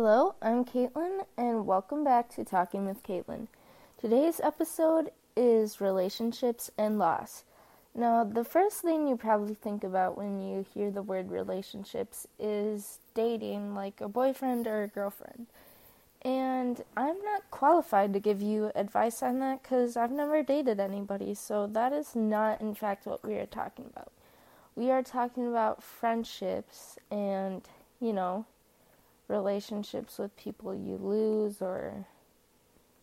Hello, I'm Caitlin, and welcome back to Talking with Caitlin. Today's episode is relationships and loss. Now, the first thing you probably think about when you hear the word relationships is dating, like a boyfriend or a girlfriend. And I'm not qualified to give you advice on that because I've never dated anybody, so that is not, in fact, what we are talking about. We are talking about friendships and, you know, relationships with people you lose or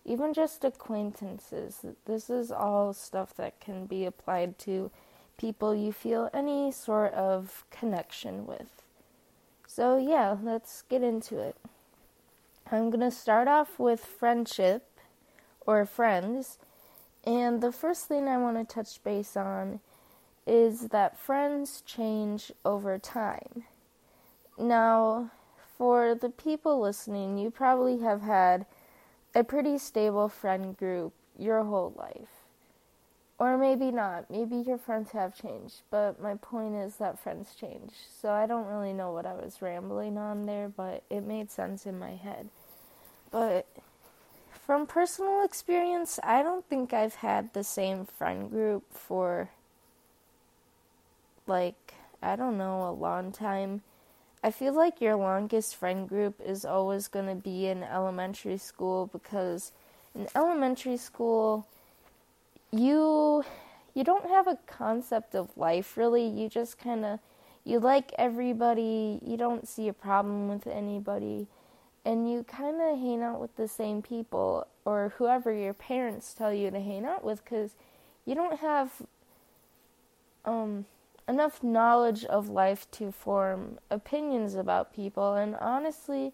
even just acquaintances. This is all stuff that can be applied to people you feel any sort of connection with. So, yeah, let's get into it. I'm going to start off with friendship or friends. And the first thing I want to touch base on is that friends change over time. Now, for the people listening, you probably have had a pretty stable friend group your whole life. Or maybe not. Maybe your friends have changed. But my point is that friends change. So I don't really know what I was rambling on there, but it made sense in my head. But from personal experience, I don't think I've had the same friend group for like, I don't know, a long time. I feel like your longest friend group is always going to be in elementary school because in elementary school you you don't have a concept of life really. You just kind of you like everybody, you don't see a problem with anybody, and you kind of hang out with the same people or whoever your parents tell you to hang out with cuz you don't have um enough knowledge of life to form opinions about people. And honestly,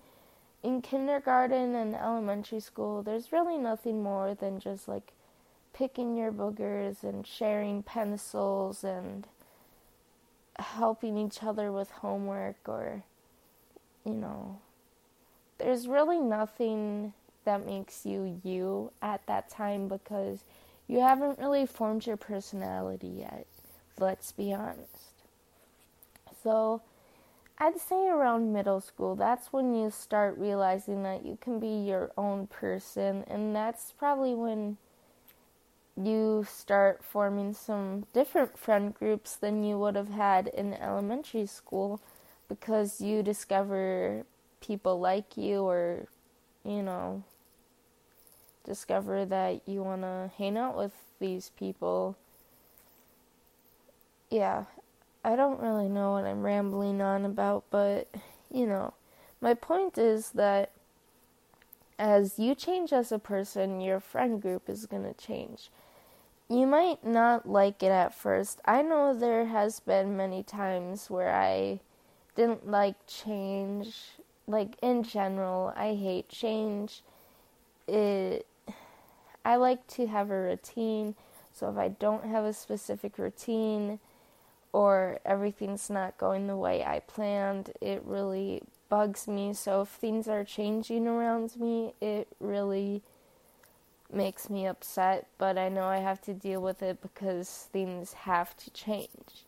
in kindergarten and elementary school, there's really nothing more than just like picking your boogers and sharing pencils and helping each other with homework or, you know, there's really nothing that makes you you at that time because you haven't really formed your personality yet let's be honest. So, I'd say around middle school, that's when you start realizing that you can be your own person, and that's probably when you start forming some different friend groups than you would have had in elementary school because you discover people like you or, you know, discover that you want to hang out with these people yeah, I don't really know what I'm rambling on about, but you know, my point is that as you change as a person, your friend group is going to change. You might not like it at first. I know there has been many times where I didn't like change. Like in general, I hate change. It I like to have a routine. So if I don't have a specific routine, or everything's not going the way I planned, it really bugs me. So if things are changing around me, it really makes me upset, but I know I have to deal with it because things have to change.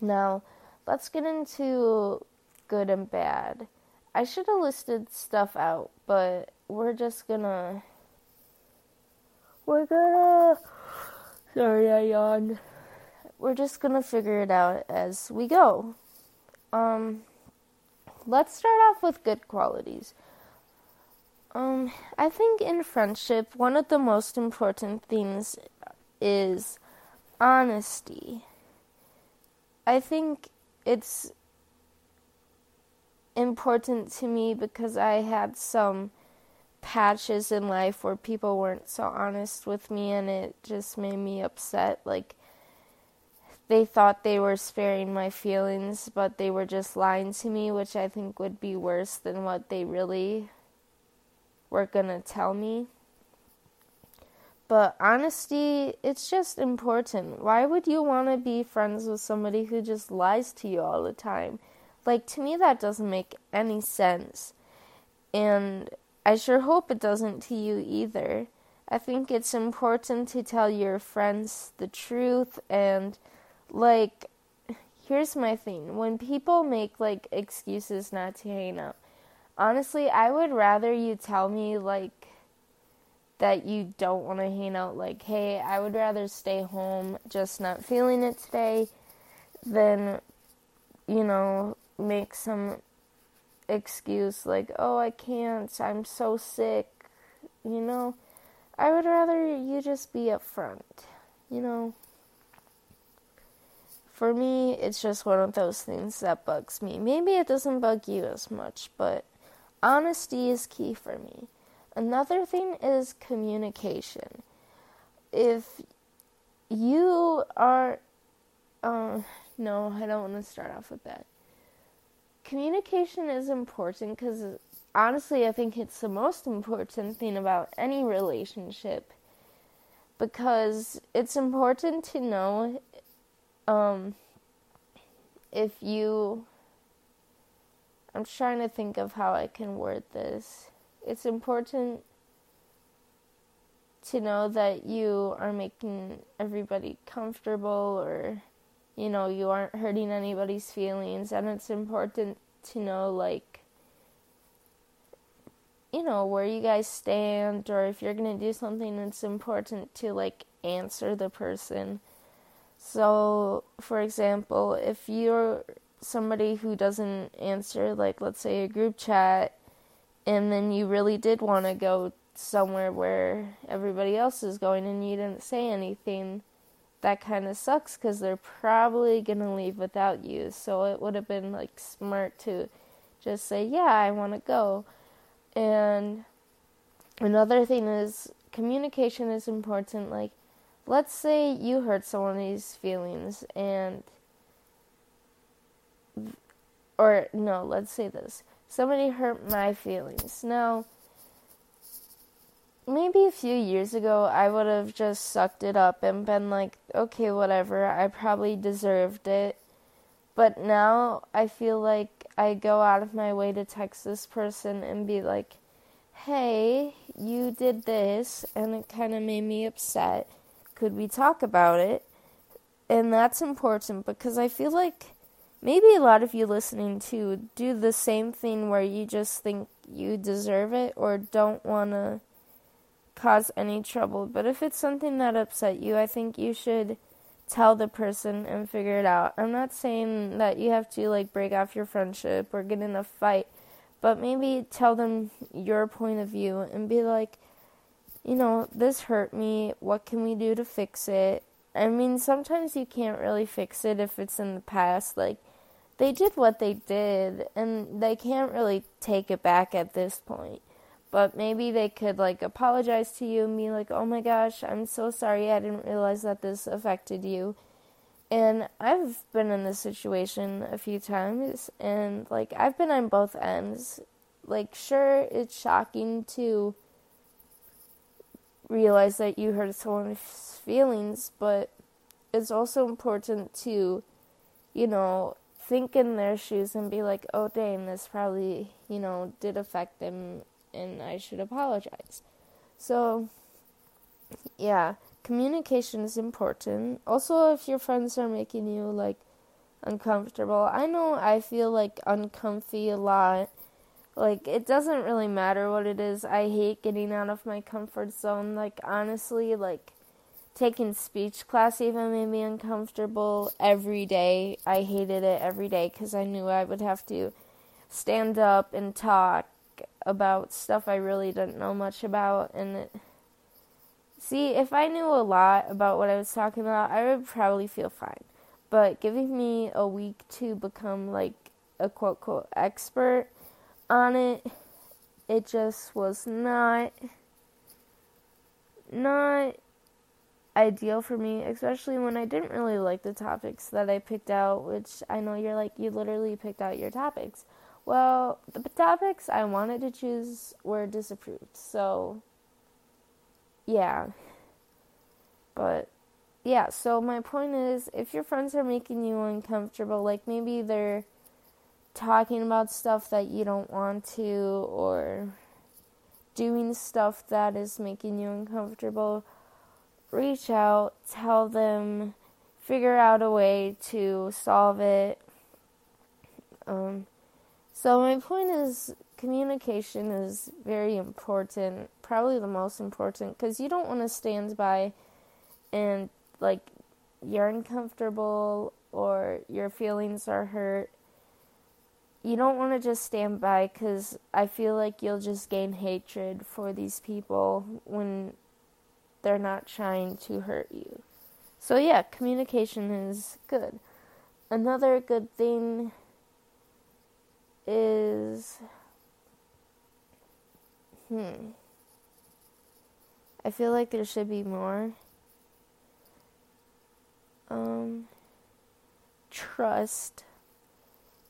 Now, let's get into good and bad. I should have listed stuff out, but we're just gonna. We're gonna. Sorry, I yawned we're just gonna figure it out as we go. Um, let's start off with good qualities. Um, I think in friendship, one of the most important things is honesty. I think it's important to me because I had some patches in life where people weren't so honest with me and it just made me upset. Like, they thought they were sparing my feelings, but they were just lying to me, which I think would be worse than what they really were going to tell me. But honesty, it's just important. Why would you want to be friends with somebody who just lies to you all the time? Like, to me, that doesn't make any sense. And I sure hope it doesn't to you either. I think it's important to tell your friends the truth and like here's my thing when people make like excuses not to hang out honestly, I would rather you tell me like that you don't want to hang out like, "Hey, I would rather stay home, just not feeling it today." than you know, make some excuse like, "Oh, I can't. I'm so sick." You know, I would rather you just be upfront, you know. For me, it's just one of those things that bugs me. Maybe it doesn't bug you as much, but honesty is key for me. Another thing is communication. If you are, uh, no, I don't want to start off with that. Communication is important because honestly, I think it's the most important thing about any relationship because it's important to know um, if you. I'm trying to think of how I can word this. It's important to know that you are making everybody comfortable or you know you aren't hurting anybody's feelings and it's important to know like you know where you guys stand or if you're going to do something it's important to like answer the person so for example if you're somebody who doesn't answer like let's say a group chat and then you really did want to go somewhere where everybody else is going and you didn't say anything that kind of sucks because they're probably going to leave without you so it would have been like smart to just say yeah i want to go and another thing is communication is important. Like, let's say you hurt someone's feelings and or no, let's say this. Somebody hurt my feelings. Now, maybe a few years ago, I would have just sucked it up and been like, okay, whatever, I probably deserved it. But now I feel like I go out of my way to text this person and be like, hey, you did this, and it kind of made me upset. Could we talk about it? And that's important because I feel like maybe a lot of you listening to do the same thing where you just think you deserve it or don't want to cause any trouble. But if it's something that upset you, I think you should tell the person and figure it out. I'm not saying that you have to like break off your friendship or get in a fight, but maybe tell them your point of view and be like, you know, this hurt me. What can we do to fix it? I mean, sometimes you can't really fix it if it's in the past. Like, they did what they did, and they can't really take it back at this point but maybe they could like apologize to you and be like, "Oh my gosh, I'm so sorry. I didn't realize that this affected you." And I've been in this situation a few times and like I've been on both ends. Like sure, it's shocking to realize that you hurt someone's feelings, but it's also important to you know, think in their shoes and be like, "Oh dang, this probably, you know, did affect them and I should apologize. So, yeah, communication is important. Also, if your friends are making you like uncomfortable, I know I feel like uncomfy a lot. Like, it doesn't really matter what it is. I hate getting out of my comfort zone. Like, honestly, like, taking speech class even made me uncomfortable every day. I hated it every day because I knew I would have to stand up and talk about stuff I really didn't know much about and it, see if I knew a lot about what I was talking about I would probably feel fine but giving me a week to become like a quote quote expert on it it just was not not ideal for me, especially when I didn't really like the topics that I picked out, which I know you're like, you literally picked out your topics. Well, the topics I wanted to choose were disapproved. So, yeah. But, yeah, so my point is if your friends are making you uncomfortable, like maybe they're talking about stuff that you don't want to, or doing stuff that is making you uncomfortable, reach out, tell them, figure out a way to solve it. Um, So, my point is communication is very important, probably the most important, because you don't want to stand by and, like, you're uncomfortable or your feelings are hurt. You don't want to just stand by because I feel like you'll just gain hatred for these people when they're not trying to hurt you. So, yeah, communication is good. Another good thing is. Hmm. I feel like there should be more. Um, trust.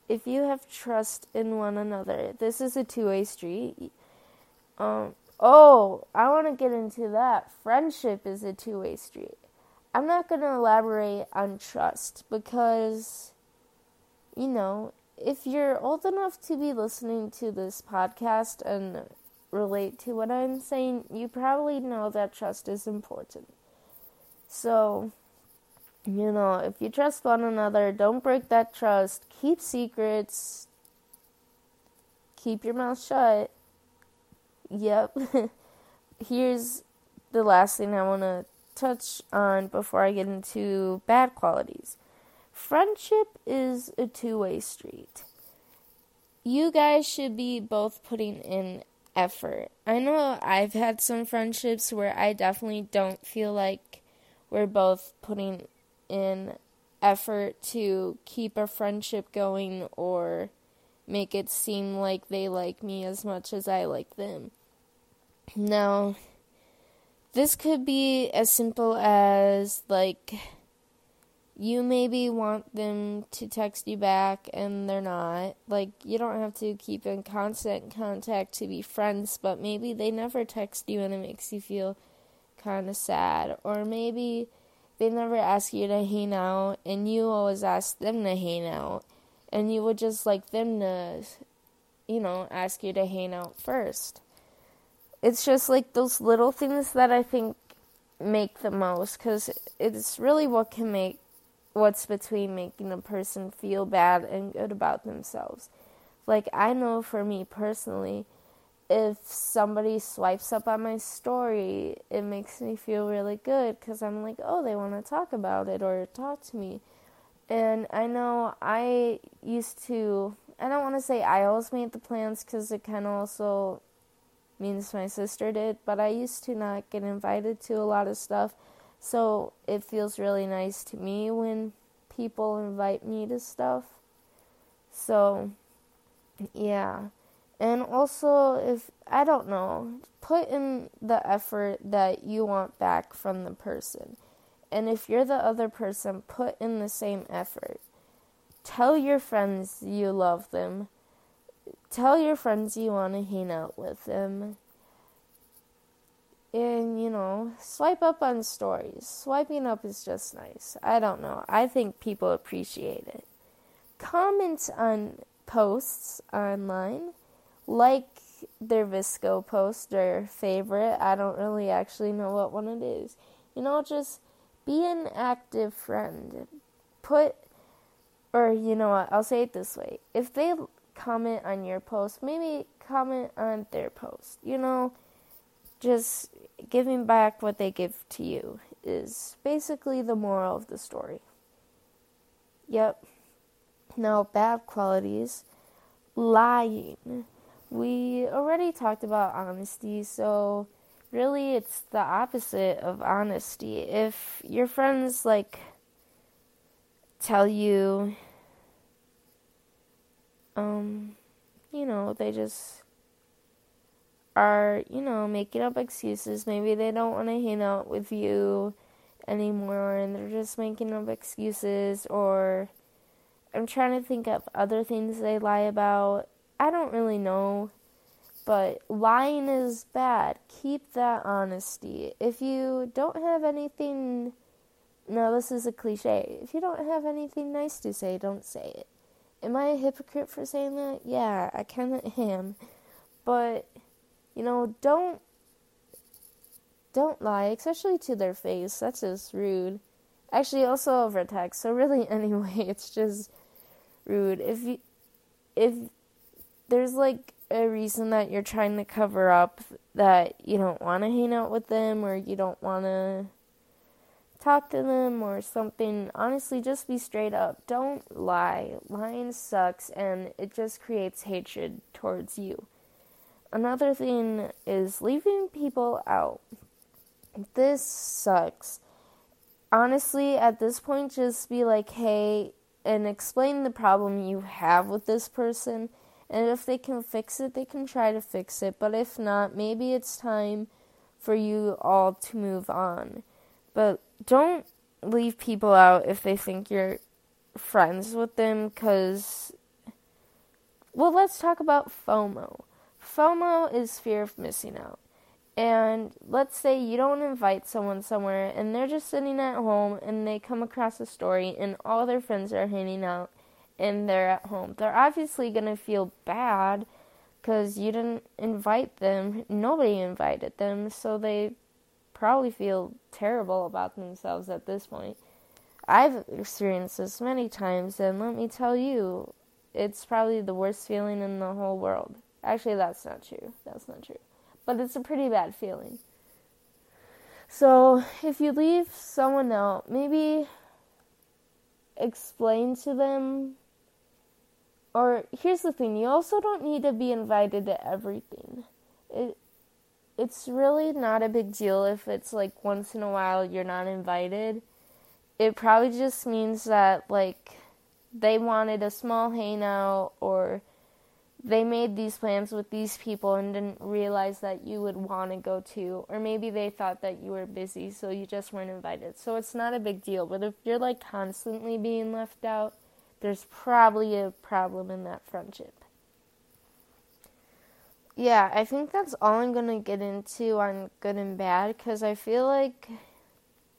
If you have trust in one another, this is a two way street. Um, oh, I want to get into that. Friendship is a two way street. I'm not going to elaborate on trust because, you know, if you're old enough to be listening to this podcast and relate to what I'm saying, you probably know that trust is important. So, you know, if you trust one another, don't break that trust. Keep secrets. Keep your mouth shut. Yep. Here's the last thing I want to touch on before I get into bad qualities. Friendship is a two way street. You guys should be both putting in effort. I know I've had some friendships where I definitely don't feel like we're both putting in effort to keep a friendship going or make it seem like they like me as much as I like them. Now, this could be as simple as like you maybe want them to text you back and they're not. Like, you don't have to keep in constant contact to be friends, but maybe they never text you and it makes you feel kind of sad. Or maybe they never ask you to hang out and you always ask them to hang out. And you would just like them to, you know, ask you to hang out first it's just like those little things that I think make the most because it's really what can make what's between making a person feel bad and good about themselves. Like, I know for me personally, if somebody swipes up on my story, it makes me feel really good because I'm like, oh, they want to talk about it or talk to me. And I know I used to, I don't want to say I always made the plans because it kind of also means my sister did, but I used to not get invited to a lot of stuff. So it feels really nice to me when people invite me to stuff. So, yeah. And also, if I don't know, put in the effort that you want back from the person. And if you're the other person, put in the same effort. Tell your friends you love them tell your friends you want to hang out with them. And, you know, swipe up on stories. Swiping up is just nice. I don't know. I think people appreciate it. Comment on posts online. Like their VSCO post, their favorite. I don't really actually know what one it is. You know, just be an active friend. Put, or you know what, I'll say it this way. If they comment on your post, maybe comment on their post. You know, just giving back what they give to you is basically the moral of the story. Yep. Now, bad qualities lying. We already talked about honesty, so really it's the opposite of honesty. If your friends like tell you um, you know, they just are, you know, making up excuses. Maybe they don't want to hang out with you anymore and they're just making up excuses or I'm trying to think of other things they lie about. I don't really know, but lying is bad. Keep that honesty. If you don't have anything no, this is a cliche. If you don't have anything nice to say, don't say it. Am I a hypocrite for saying that? Yeah, I kind of am. But, you know, don't don't lie, especially to their face. That's just rude. Actually, also over text. So really, anyway, it's just rude. If you if there's like a reason that you're trying to cover up that you don't want to hang out with them or you don't want to talk to them or something, honestly, just be straight up. Don't lie. Lying sucks and it just creates hatred towards you. Another thing is leaving people out. This sucks. Honestly, at this point, just be like, hey, and explain the problem you have with this person. And if they can fix it, they can try to fix it. But if not, maybe it's time for you all to move on. But don't leave people out if they think you're friends with them because well let's talk about FOMO. FOMO is fear of missing out. And let's say you don't invite someone somewhere and they're just sitting at home and they come across a story and all their friends are hanging out and they're at home. They're obviously going to feel bad because you didn't invite them. Nobody invited them, so they probably feel terrible about themselves at this point. I've experienced this many times, and let me tell you, it's probably the worst feeling in the whole world. Actually, that's not true. That's not true. But it's a pretty bad feeling. So, if you leave someone out, maybe explain to them. Or, here's the thing you also don't need to be invited to everything. It, it's really not a big deal if it's like once in a while you're not invited. It probably just means that like they wanted a small hangout or they made these plans with these people and didn't realize that you would want to go to or maybe they thought that you were busy so you just weren't invited. So it's not a big deal, but if you're like constantly being left out, there's probably a problem in that friendship yeah, I think that's all I'm going to get into on good and bad because I feel like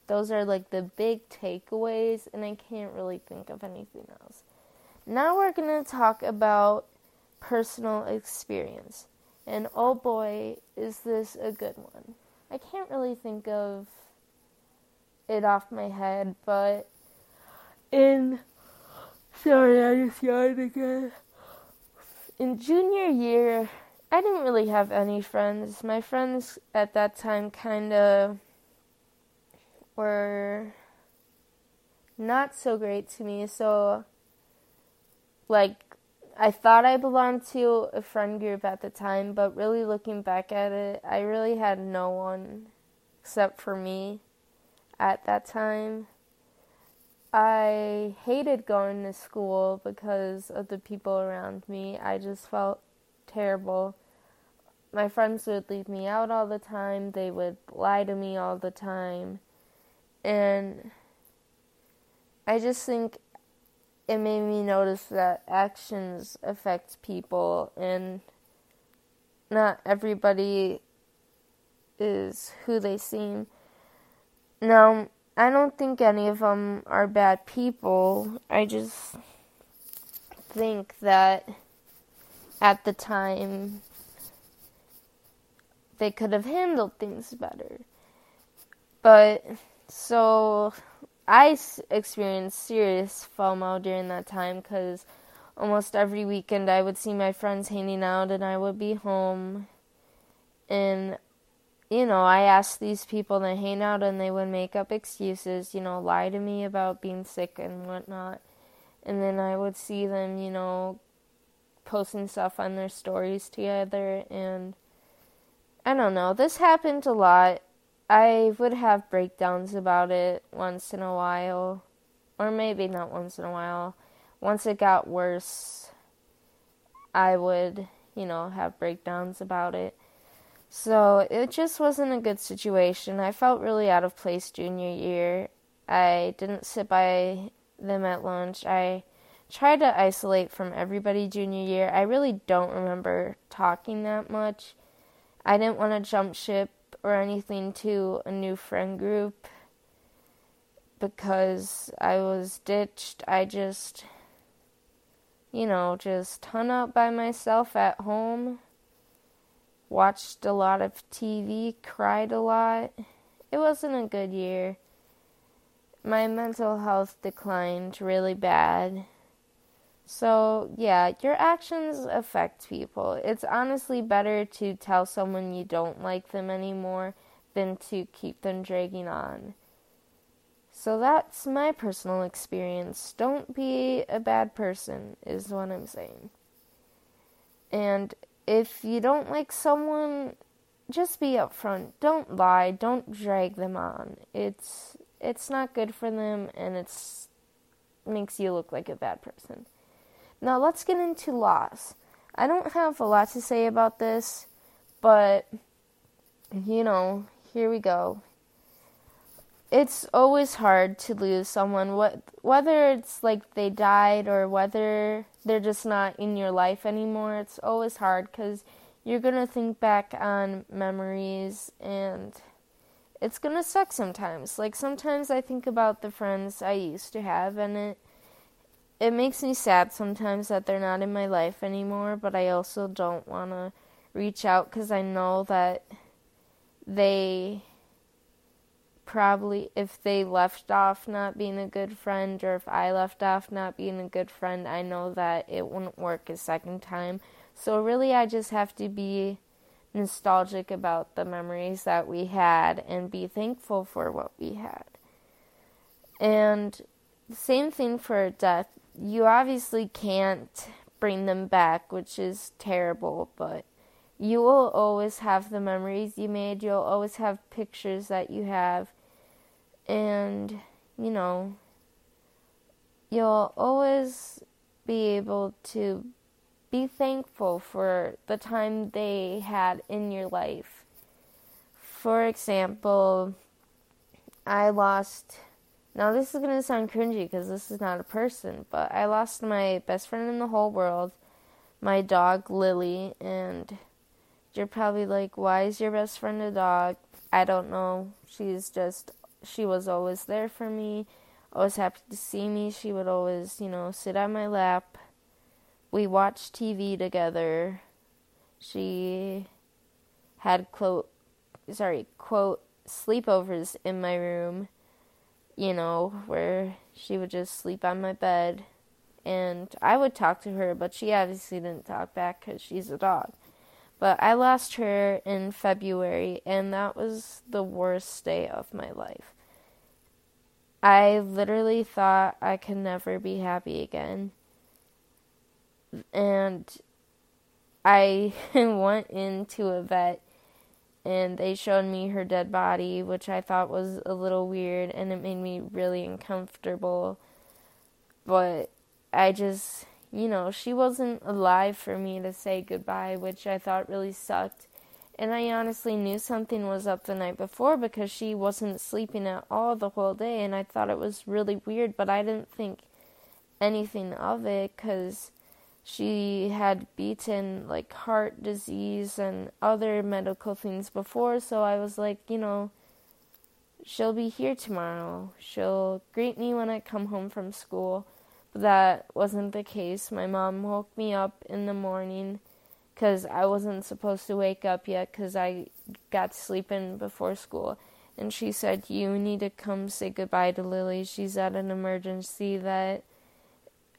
those are like the big takeaways and I can't really think of anything else. Now we're going to talk about personal experience. And oh boy, is this a good one. I can't really think of it off my head, but in sorry, I just yawned again. In junior year, I didn't really have any friends. My friends at that time kind of were not so great to me. So, like, I thought I belonged to a friend group at the time, but really looking back at it, I really had no one except for me at that time. I hated going to school because of the people around me. I just felt terrible. My friends would leave me out all the time, they would lie to me all the time. And I just think it made me notice that actions affect people and not everybody is who they seem. Now, I don't think any of them are bad people. I just think that at the time they could have handled things better. But so I experienced serious FOMO during that time because almost every weekend I would see my friends hanging out and I would be home. And, you know, I asked these people to hang out and they would make up excuses, you know, lie to me about being sick and whatnot. And then I would see them, you know, posting stuff on their stories together and I don't know. This happened a lot. I would have breakdowns about it once in a while or maybe not once in a while. Once it got worse, I would, you know, have breakdowns about it. So it just wasn't a good situation. I felt really out of place junior year. I didn't sit by them at lunch. I tried to isolate from everybody junior year. I really don't remember talking that much. I didn't want to jump ship or anything to a new friend group because I was ditched. I just, you know, just hung out by myself at home, watched a lot of TV, cried a lot. It wasn't a good year. My mental health declined really bad. So, yeah, your actions affect people. It's honestly better to tell someone you don't like them anymore than to keep them dragging on. So, that's my personal experience. Don't be a bad person, is what I'm saying. And if you don't like someone, just be upfront. Don't lie. Don't drag them on. It's it's not good for them and it's makes you look like a bad person. Now let's get into loss. I don't have a lot to say about this, but you know, here we go. It's always hard to lose someone, what whether it's like they died or whether they're just not in your life anymore. It's always hard cuz you're going to think back on memories and it's going to suck sometimes. Like sometimes I think about the friends I used to have and it it makes me sad sometimes that they're not in my life anymore, but I also don't want to reach out because I know that they probably, if they left off not being a good friend, or if I left off not being a good friend, I know that it wouldn't work a second time. So, really, I just have to be nostalgic about the memories that we had and be thankful for what we had. And the same thing for death you obviously can't bring them back, which is terrible, but you will always have the memories you made. You'll always have pictures that you have. And, you know, you'll always be able to be thankful for the time they had in your life. For example, I lost now, this is going to sound cringy because this is not a person, but I lost my best friend in the whole world, my dog Lily, and you're probably like, why is your best friend a dog? I don't know. She's just, she was always there for me, always happy to see me. She would always, you know, sit on my lap. We watched TV together. She had quote, sorry, quote, sleepovers in my room you know, where she would just sleep on my bed and I would talk to her, but she obviously didn't talk back because she's a dog. But I lost her in February, and that was the worst day of my life. I literally thought I could never be happy again. And I went into a vet and they showed me her dead body, which I thought was a little weird and it made me really uncomfortable. But I just, you know, she wasn't alive for me to say goodbye, which I thought really sucked. And I honestly knew something was up the night before because she wasn't sleeping at all the whole day, and I thought it was really weird, but I didn't think anything of it because she had beaten like heart disease and other medical things before, so I was like, you know, she'll be here tomorrow. She'll greet me when I come home from school. But that wasn't the case. My mom woke me up in the morning because I wasn't supposed to wake up yet because I got sleeping before school. And she said, You need to come say goodbye to Lily. She's at an emergency that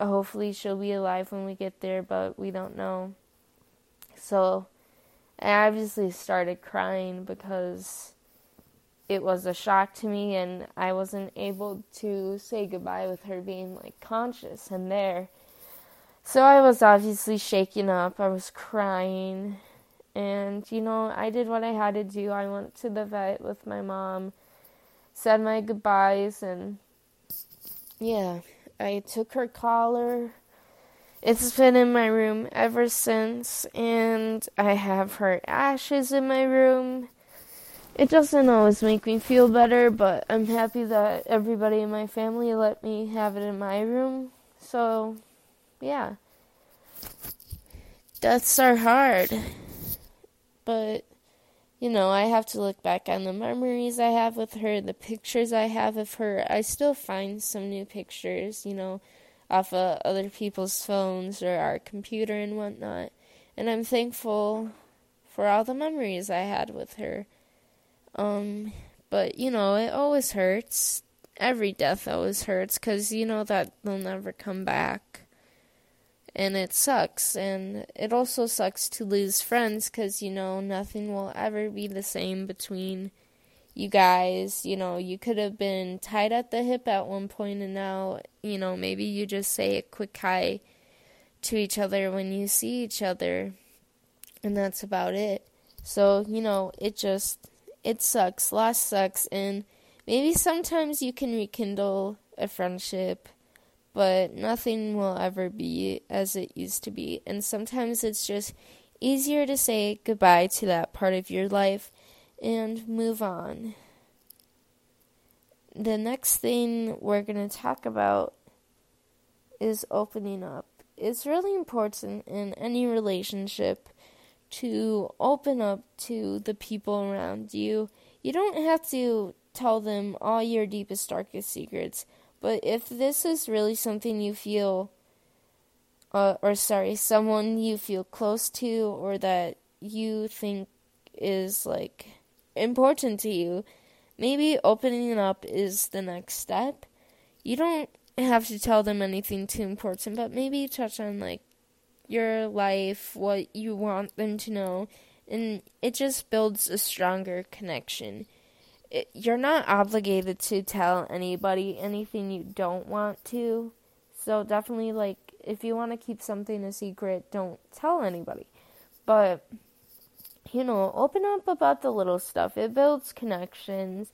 hopefully she'll be alive when we get there, but we don't know. So I obviously started crying because it was a shock to me and I wasn't able to say goodbye with her being like conscious and there. So I was obviously shaking up. I was crying. And, you know, I did what I had to do. I went to the vet with my mom, said my goodbyes, and yeah, I took her collar. It's been in my room ever since, and I have her ashes in my room. It doesn't always make me feel better, but I'm happy that everybody in my family let me have it in my room. So, yeah. Deaths are hard, but you know, I have to look back on the memories I have with her, the pictures I have of her. I still find some new pictures, you know, off of other people's phones or our computer and whatnot. And I'm thankful for all the memories I had with her. Um, but, you know, it always hurts. Every death always hurts because you know that they'll never come back. And it sucks. And it also sucks to lose friends cuz you know nothing will ever be the same between you guys. You know you could have been tied at the hip at one point and now you know maybe you just say a quick hi to each other when you see each other and that's about it. So you know it just it sucks. Loss sucks. And maybe sometimes you can rekindle a friendship but nothing will ever be as it used to be. And sometimes it's just easier to say goodbye to that part of your life and move on. The next thing we're going to talk about is opening up. It's really important in any relationship to open up to the people around you. You don't have to tell them all your deepest, darkest secrets but if this is really something you feel, uh, or sorry, someone you feel close to or that you think is like important to you, maybe opening up is the next step. You don't have to tell them anything too important, but maybe touch on like your life, what you want them to know, and it just builds a stronger connection it, you're not obligated to tell anybody anything you don't want to. So definitely like if you want to keep something a secret, don't tell anybody. But you know, open up about the little stuff. It builds connections.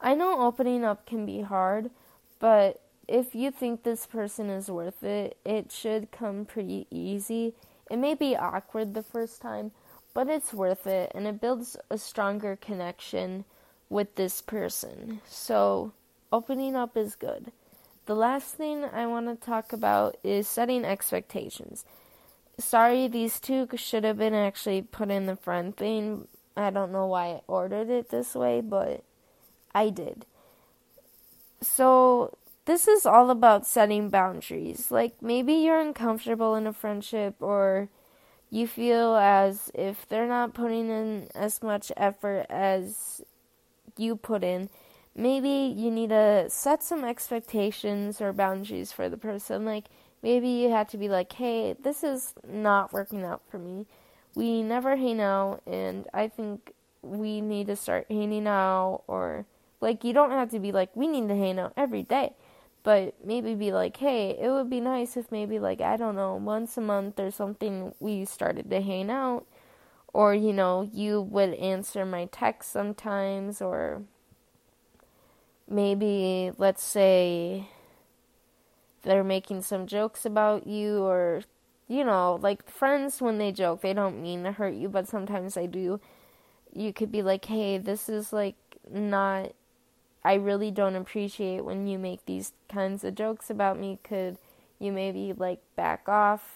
I know opening up can be hard, but if you think this person is worth it, it should come pretty easy. It may be awkward the first time, but it's worth it and it builds a stronger connection with this person. So, opening up is good. The last thing I want to talk about is setting expectations. Sorry, these two should have been actually put in the front thing. I don't know why I ordered it this way, but I did. So, this is all about setting boundaries. Like, maybe you're uncomfortable in a friendship or you feel as if they're not putting in as much effort as you put in, maybe you need to set some expectations or boundaries for the person. Like, maybe you have to be like, hey, this is not working out for me. We never hang out, and I think we need to start hanging out, or like, you don't have to be like, we need to hang out every day. But maybe be like, hey, it would be nice if maybe, like, I don't know, once a month or something, we started to hang out or you know you would answer my text sometimes or maybe let's say they're making some jokes about you or you know like friends when they joke they don't mean to hurt you but sometimes they do. You could be like hey this is like not I really don't appreciate when you make these kinds of jokes about me. Could you maybe like back off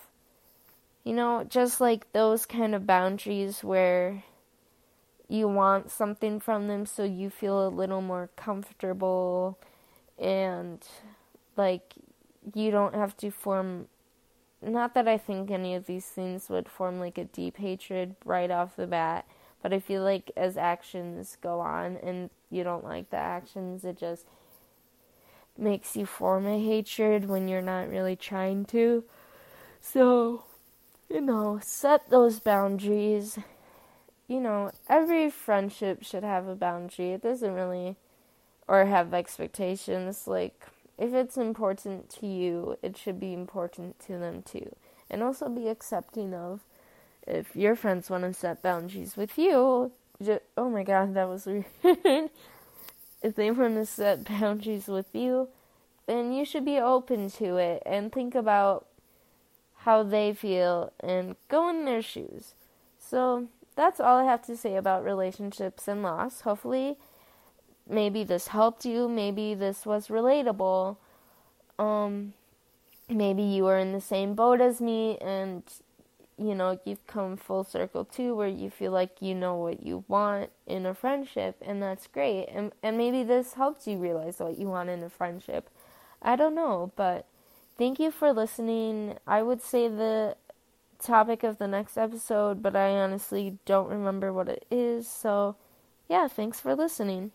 you know, just like those kind of boundaries where you want something from them so you feel a little more comfortable and like you don't have to form not that I think any of these things would form like a deep hatred right off the bat, but I feel like as actions go on and you don't like the actions, it just makes you form a hatred when you're not really trying to. So, you know, set those boundaries. You know, every friendship should have a boundary. It doesn't really, or have expectations. Like, if it's important to you, it should be important to them too. And also be accepting of if your friends want to set boundaries with you. Just, oh my god, that was weird. if they want to set boundaries with you, then you should be open to it and think about how they feel and go in their shoes. So that's all I have to say about relationships and loss. Hopefully, maybe this helped you. Maybe this was relatable. Um, maybe you are in the same boat as me and you know you've come full circle too where you feel like you know what you want in a friendship and that's great and and maybe this helps you realize what you want in a friendship i don't know but Thank you for listening. I would say the topic of the next episode, but I honestly don't remember what it is. So, yeah, thanks for listening.